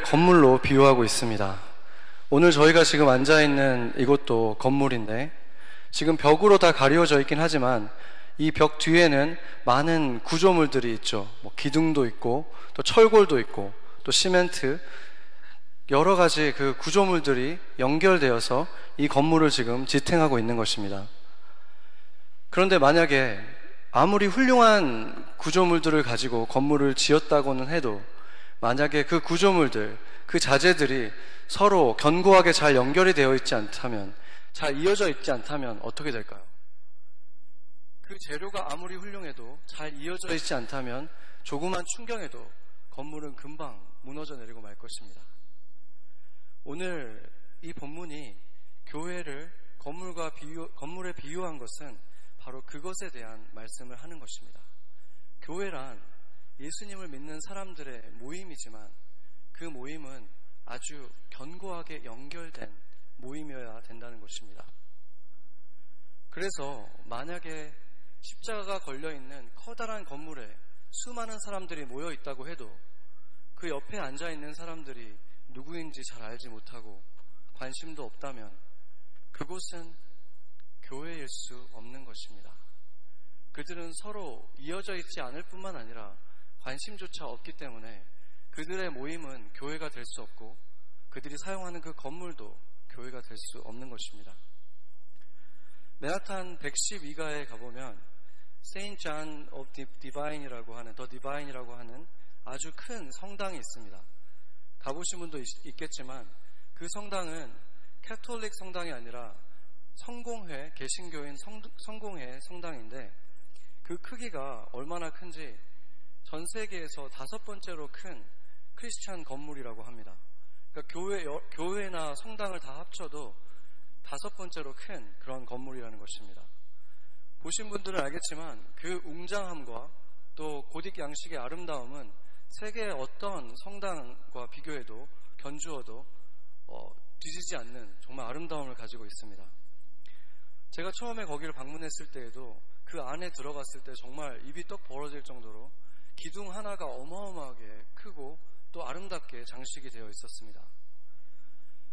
건물로 비유하고 있습니다. 오늘 저희가 지금 앉아 있는 이곳도 건물인데 지금 벽으로 다 가려져 있긴 하지만 이 벽 뒤에는 많은 구조물들이 있죠. 뭐 기둥도 있고 또 철골도 있고 또 시멘트 여러 가지 그 구조물들이 연결되어서 이 건물을 지금 지탱하고 있는 것입니다. 그런데 만약에 아무리 훌륭한 구조물들을 가지고 건물을 지었다고는 해도 만약에 그 구조물들, 그 자재들이 서로 견고하게 잘 연결이 되어 있지 않다면, 잘 이어져 있지 않다면 어떻게 될까요? 그 재료가 아무리 훌륭해도 잘 이어져 있지 않다면 조그만 충격에도 건물은 금방 무너져 내리고 말 것입니다. 오늘 이 본문이 교회를 건물과 비유, 건물에 비유한 것은 바로 그것에 대한 말씀을 하는 것입니다. 교회란 예수님을 믿는 사람들의 모임이지만 그 모임은 아주 견고하게 연결된 모임이어야 된다는 것입니다. 그래서 만약에 십자가가 걸려 있는 커다란 건물에 수많은 사람들이 모여 있다고 해도 그 옆에 앉아 있는 사람들이 누구인지 잘 알지 못하고 관심도 없다면 그곳은 교회일 수 없는 것입니다. 그들은 서로 이어져 있지 않을 뿐만 아니라 관심조차 없기 때문에 그들의 모임은 교회가 될 수 없고 그들이 사용하는 그 건물도 교회가 될 수 없는 것입니다. 맨하탄 112가에 가보면 Saint John of Divine이라고 하는 the Divine이라고 하는 아주 큰 성당이 있습니다. 가보신 분도 있, 겠지만 그 성당은 캐톨릭 성당이 아니라 성공회 개신교인 성, 성공회 성당인데 그 크기가 얼마나 큰지 전 세계에서 다섯 번째로 큰 크리스찬 건물이라고 합니다. 그러니까 교회, 교회나 성당을 다 합쳐도 다섯 번째로 큰 그런 건물이라는 것입니다. 보신 분들은 알겠지만 그 웅장함과 또 고딕 양식의 아름다움은 세계의 어떤 성당과 비교해도 견주어도 어, 뒤지지 않는 정말 아름다움을 가지고 있습니다. 제가 처음에 거기를 방문했을 때에도 그 안에 들어갔을 때 정말 입이 떡 벌어질 정도로 기둥 하나가 어마어마하게 크고 또 아름답게 장식이 되어 있었습니다.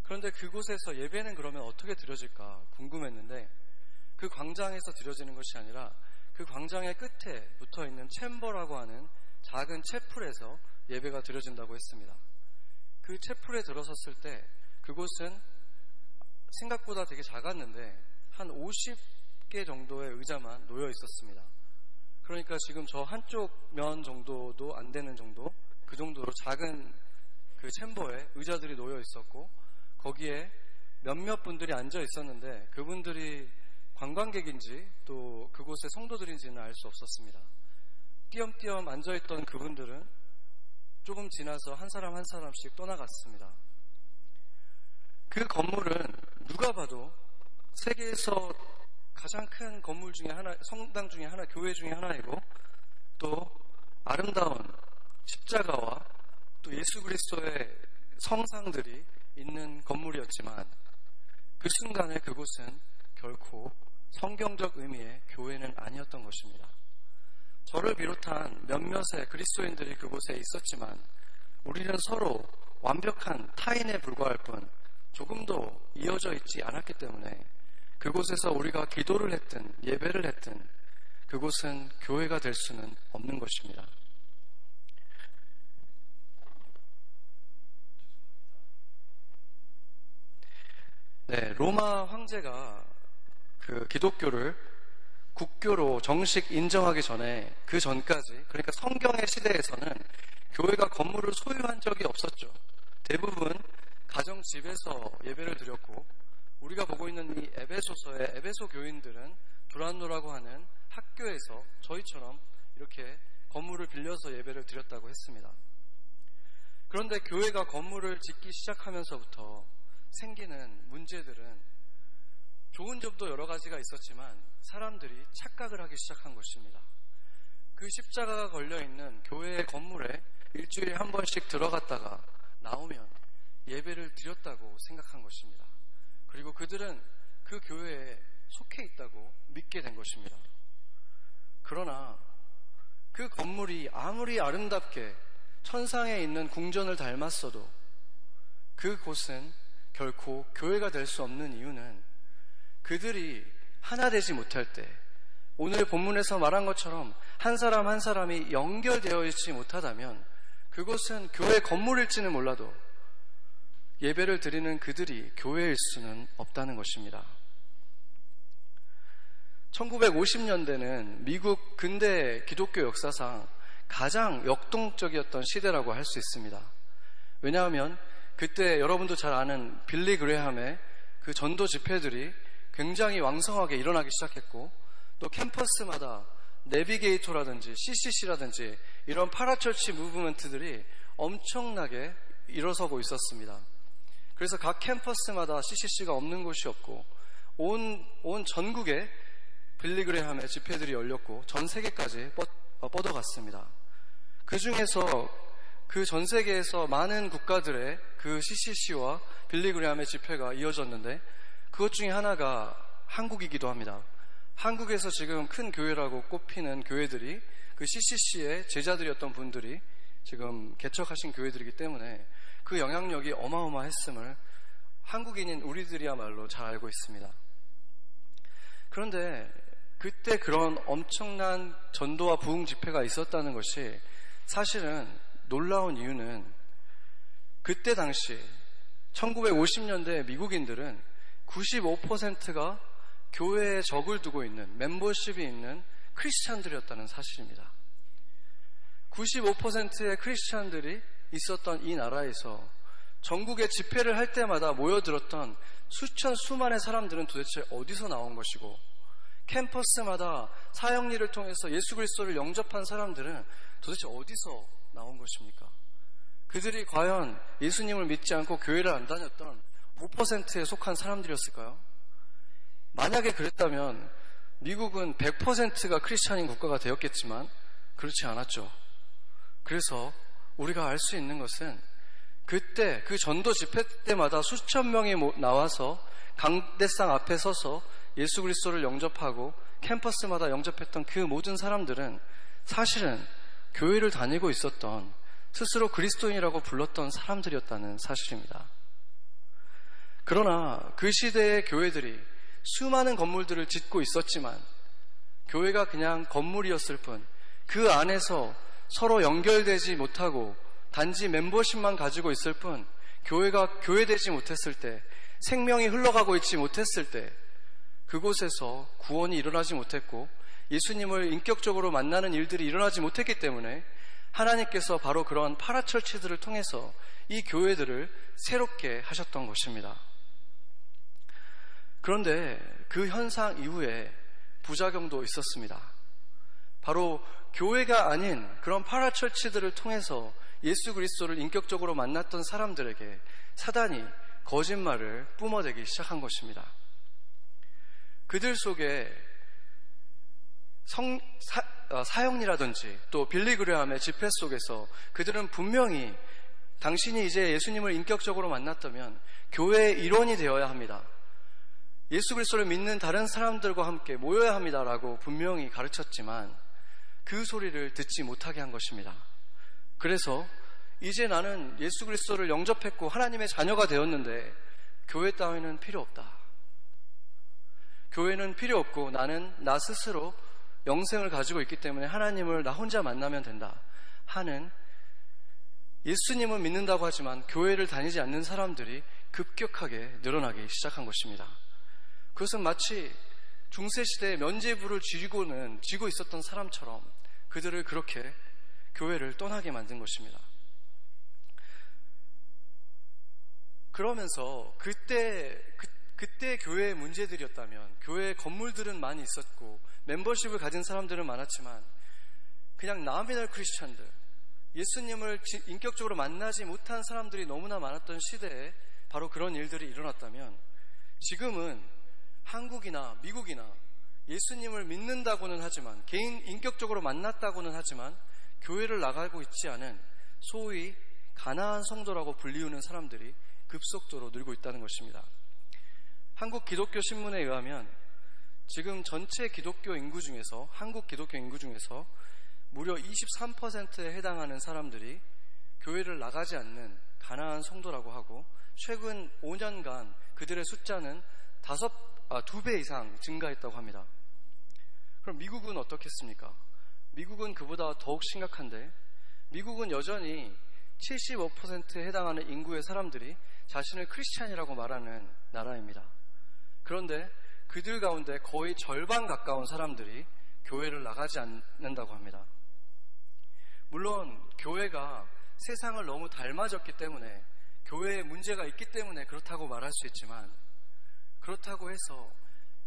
그런데 그곳에서 예배는 그러면 어떻게 드려질까 궁금했는데 그 광장에서 드려지는 것이 아니라 그 광장의 끝에 붙어 있는 챔버라고 하는 작은 채플에서 예배가 드려진다고 했습니다. 그 채플에 들어섰을 때 그곳은 생각보다 되게 작았는데 한 50개 정도의 의자만 놓여 있었습니다. 그러니까 지금 저 한쪽 면 정도도 안 되는 정도, 그 정도로 작은 그 챔버에 의자들이 놓여 있었고, 거기에 몇몇 분들이 앉아 있었는데, 그분들이 관광객인지 또 그곳의 성도들인지는 알 수 없었습니다. 띄엄띄엄 앉아 있던 그분들은 조금 지나서 한 사람 한 사람씩 떠나갔습니다. 그 건물은 누가 봐도 세계에서 가장 큰 건물 중에 하나, 성당 중에 하나, 교회 중에 하나이고 또 아름다운 십자가와 또 예수 그리스도의 성상들이 있는 건물이었지만 그 순간에 그곳은 결코 성경적 의미의 교회는 아니었던 것입니다. 저를 비롯한 몇몇의 그리스도인들이 그곳에 있었지만 우리는 서로 완벽한 타인에 불과할 뿐 조금도 이어져 있지 않았기 때문에 그곳에서 우리가 기도를 했든 예배를 했든 그곳은 교회가 될 수는 없는 것입니다. 네, 로마 황제가 그 기독교를 국교로 정식 인정하기 전에 그 전까지 그러니까 성경의 시대에서는 교회가 건물을 소유한 적이 없었죠. 대부분 가정 집에서 예배를 드렸고 우리가 보고 있는 이 에베소서의 에베소 교인들은 두란노라고 하는 학교에서 저희처럼 이렇게 건물을 빌려서 예배를 드렸다고 했습니다. 그런데 교회가 건물을 짓기 시작하면서부터 생기는 문제들은 좋은 점도 여러 가지가 있었지만 사람들이 착각을 하기 시작한 것입니다. 그 십자가가 걸려 있는 교회의 건물에 일주일에 한 번씩 들어갔다가 나오면 예배를 드렸다고 생각한 것입니다. 그리고 그들은 그 교회에 속해 있다고 믿게 된 것입니다. 그러나 그 건물이 아무리 아름답게 천상에 있는 궁전을 닮았어도 그곳은 결코 교회가 될 수 없는 이유는 그들이 하나 되지 못할 때 오늘 본문에서 말한 것처럼 한 사람 한 사람이 연결되어 있지 못하다면 그곳은 교회 건물일지는 몰라도 예배를 드리는 그들이 교회일 수는 없다는 것입니다. 1950년대는 미국 근대 기독교 역사상 가장 역동적이었던 시대라고 할 수 있습니다. 왜냐하면 그때 여러분도 잘 아는 빌리 그레함의 그 전도 집회들이 굉장히 왕성하게 일어나기 시작했고 또 캠퍼스마다 내비게이터라든지 CCC라든지 이런 파라철치 무브먼트들이 엄청나게 일어서고 있었습니다. 그래서 각 캠퍼스마다 CCC가 없는 곳이 없고 온, 온 전국에 빌리그레함의 집회들이 열렸고 전 세계까지 뻗, 어, 뻗어갔습니다. 그 중에서 그 전 세계에서 많은 국가들의 그 CCC와 빌리그레함의 집회가 이어졌는데 그것 중에 하나가 한국이기도 합니다. 한국에서 지금 큰 교회라고 꼽히는 교회들이 그 CCC의 제자들이었던 분들이 지금 개척하신 교회들이기 때문에 그 영향력이 어마어마했음을 한국인인 우리들이야말로 잘 알고 있습니다. 그런데 그때 그런 엄청난 전도와 부흥 집회가 있었다는 것이 사실은 놀라운 이유는 그때 당시 1950년대 미국인들은 95%가 교회에 적을 두고 있는 멤버십이 있는 크리스찬들이었다는 사실입니다. 95%의 크리스찬들이 있었던 이 나라에서 전국에 집회를 할 때마다 모여들었던 수천 수만의 사람들은 도대체 어디서 나온 것이고 캠퍼스마다 사형리를 통해서 예수 그리스도를 영접한 사람들은 도대체 어디서 나온 것입니까? 그들이 과연 예수님을 믿지 않고 교회를 안 다녔던 5%에 속한 사람들이었을까요? 만약에 그랬다면 미국은 100%가 크리스찬인 국가가 되었겠지만 그렇지 않았죠. 그래서 우리가 알 수 있는 것은 그때 그 전도 집회 때마다 수천 명이 나와서 강대상 앞에 서서 예수 그리스도를 영접하고 캠퍼스마다 영접했던 그 모든 사람들은 사실은 교회를 다니고 있었던 스스로 그리스도인이라고 불렀던 사람들이었다는 사실입니다. 그러나 그 시대의 교회들이 수많은 건물들을 짓고 있었지만 교회가 그냥 건물이었을 뿐 그 안에서 서로 연결되지 못하고 단지 멤버십만 가지고 있을 뿐 교회가 교회되지 못했을 때 생명이 흘러가고 있지 못했을 때 그곳에서 구원이 일어나지 못했고 예수님을 인격적으로 만나는 일들이 일어나지 못했기 때문에 하나님께서 바로 그러한 파라철치들을 통해서 이 교회들을 새롭게 하셨던 것입니다. 그런데 그 현상 이후에 부작용도 있었습니다. 바로 교회가 아닌 그런 파라철치들을 통해서 예수 그리스도를 인격적으로 만났던 사람들에게 사단이 거짓말을 뿜어대기 시작한 것입니다. 그들 속에 성, 사, 어, 사형리라든지 또 빌리 그레함의 집회 속에서 그들은 분명히 당신이 이제 예수님을 인격적으로 만났다면 교회의 일원이 되어야 합니다. 예수 그리스도를 믿는 다른 사람들과 함께 모여야 합니다라고 분명히 가르쳤지만 그 소리를 듣지 못하게 한 것입니다. 그래서 이제 나는 예수 그리스도를 영접했고 하나님의 자녀가 되었는데 교회 따위는 필요 없다. 교회는 필요 없고 나는 나 스스로 영생을 가지고 있기 때문에 하나님을 나 혼자 만나면 된다 하는 예수님을 믿는다고 하지만 교회를 다니지 않는 사람들이 급격하게 늘어나기 시작한 것입니다. 그것은 마치 중세시대에 면제부를 쥐고는 쥐고 있었던 사람처럼 그들을 그렇게 교회를 떠나게 만든 것입니다. 그러면서 그때 그 그때 교회의 문제들이었다면 교회 건물들은 많이 있었고 멤버십을 가진 사람들은 많았지만 그냥 나미널 크리스천들 예수님을 인격적으로 만나지 못한 사람들이 너무나 많았던 시대에 바로 그런 일들이 일어났다면 지금은 한국이나 미국이나 예수님을 믿는다고는 하지만 개인 인격적으로 만났다고는 하지만 교회를 나가고 있지 않은 소위 가나안 성도라고 불리우는 사람들이 급속도로 늘고 있다는 것입니다. 한국 기독교 신문에 의하면 지금 전체 기독교 인구 중에서 한국 기독교 인구 중에서 무려 23%에 해당하는 사람들이 교회를 나가지 않는 가난한 성도라고 하고 최근 5년간 그들의 숫자는 다섯 아, 두 배 이상 증가했다고 합니다. 그럼 미국은 어떻겠습니까? 미국은 그보다 더욱 심각한데 미국은 여전히 75%에 해당하는 인구의 사람들이 자신을 크리스찬이라고 말하는 나라입니다. 그런데 그들 가운데 거의 절반 가까운 사람들이 교회를 나가지 않는다고 합니다. 물론 교회가 세상을 너무 닮아졌기 때문에 교회에 문제가 있기 때문에 그렇다고 말할 수 있지만 그렇다고 해서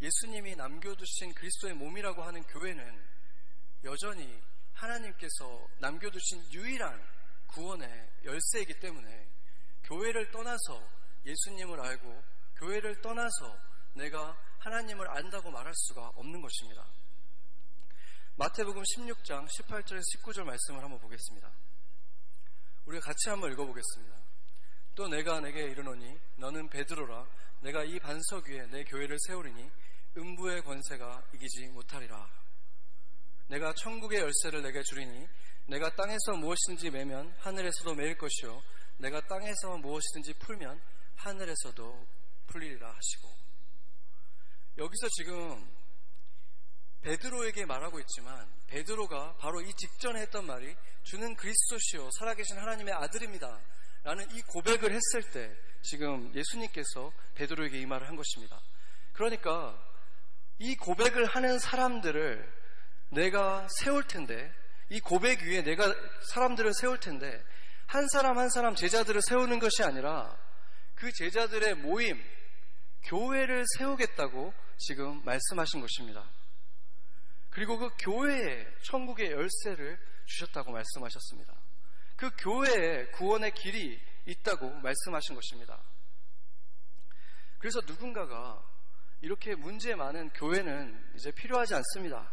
예수님이 남겨두신 그리스도의 몸이라고 하는 교회는 여전히 하나님께서 남겨두신 유일한 구원의 열쇠이기 때문에 교회를 떠나서 예수님을 알고 교회를 떠나서 내가 하나님을 안다고 말할 수가 없는 것입니다. 마태복음 16장 18절에서 19절 말씀을 한번 보겠습니다. 우리가 같이 한번 읽어보겠습니다. 또 내가 내게 이르노니 너는 베드로라 내가 이 반석 위에 내 교회를 세우리니 음부의 권세가 이기지 못하리라. 내가 천국의 열쇠를 내게 주리니 내가 땅에서 무엇이든지 매면 하늘에서도 매일 것이요 내가 땅에서 무엇이든지 풀면 하늘에서도 풀리리라 하시고 여기서 지금 베드로에게 말하고 있지만 베드로가 바로 이 직전에 했던 말이 주는 그리스도시요 살아계신 하나님의 아들입니다. 라는 이 고백을 했을 때 지금 예수님께서 베드로에게 이 말을 한 것입니다. 그러니까 이 고백을 하는 사람들을 내가 세울 텐데 이 고백 위에 내가 사람들을 세울 텐데 한 사람 한 사람 제자들을 세우는 것이 아니라 그 제자들의 모임, 교회를 세우겠다고 지금 말씀하신 것입니다. 그리고 그 교회에 천국의 열쇠를 주셨다고 말씀하셨습니다. 그 교회에 구원의 길이 있다고 말씀하신 것입니다. 그래서 누군가가 이렇게 문제 많은 교회는 이제 필요하지 않습니다.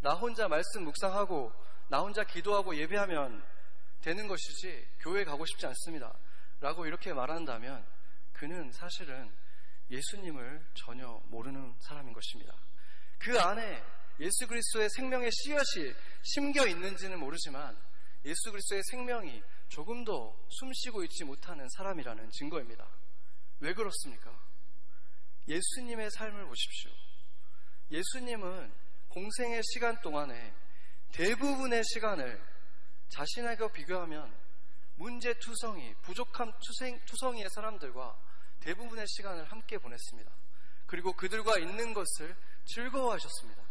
나 혼자 말씀 묵상하고 나 혼자 기도하고 예배하면 되는 것이지 교회 가고 싶지 않습니다. 라고 이렇게 말한다면 그는 사실은 예수님을 전혀 모르는 사람인 것입니다. 그 안에 예수 그리스도의 생명의 씨앗이 심겨 있는지는 모르지만 예수 그리스도의 생명이 조금도 숨쉬고 있지 못하는 사람이라는 증거입니다. 왜 그렇습니까? 예수님의 삶을 보십시오. 예수님은 공생의 시간 동안에 대부분의 시간을 자신에게 비교하면 문제투성이, 부족함 투생, 투성이의 사람들과 대부분의 시간을 함께 보냈습니다. 그리고 그들과 있는 것을 즐거워하셨습니다.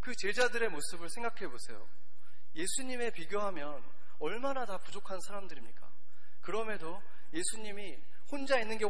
그 제자들의 모습을 생각해 보세요. 예수님에 비교하면 얼마나 다 부족한 사람들입니까? 그럼에도 예수님이 혼자 있는 게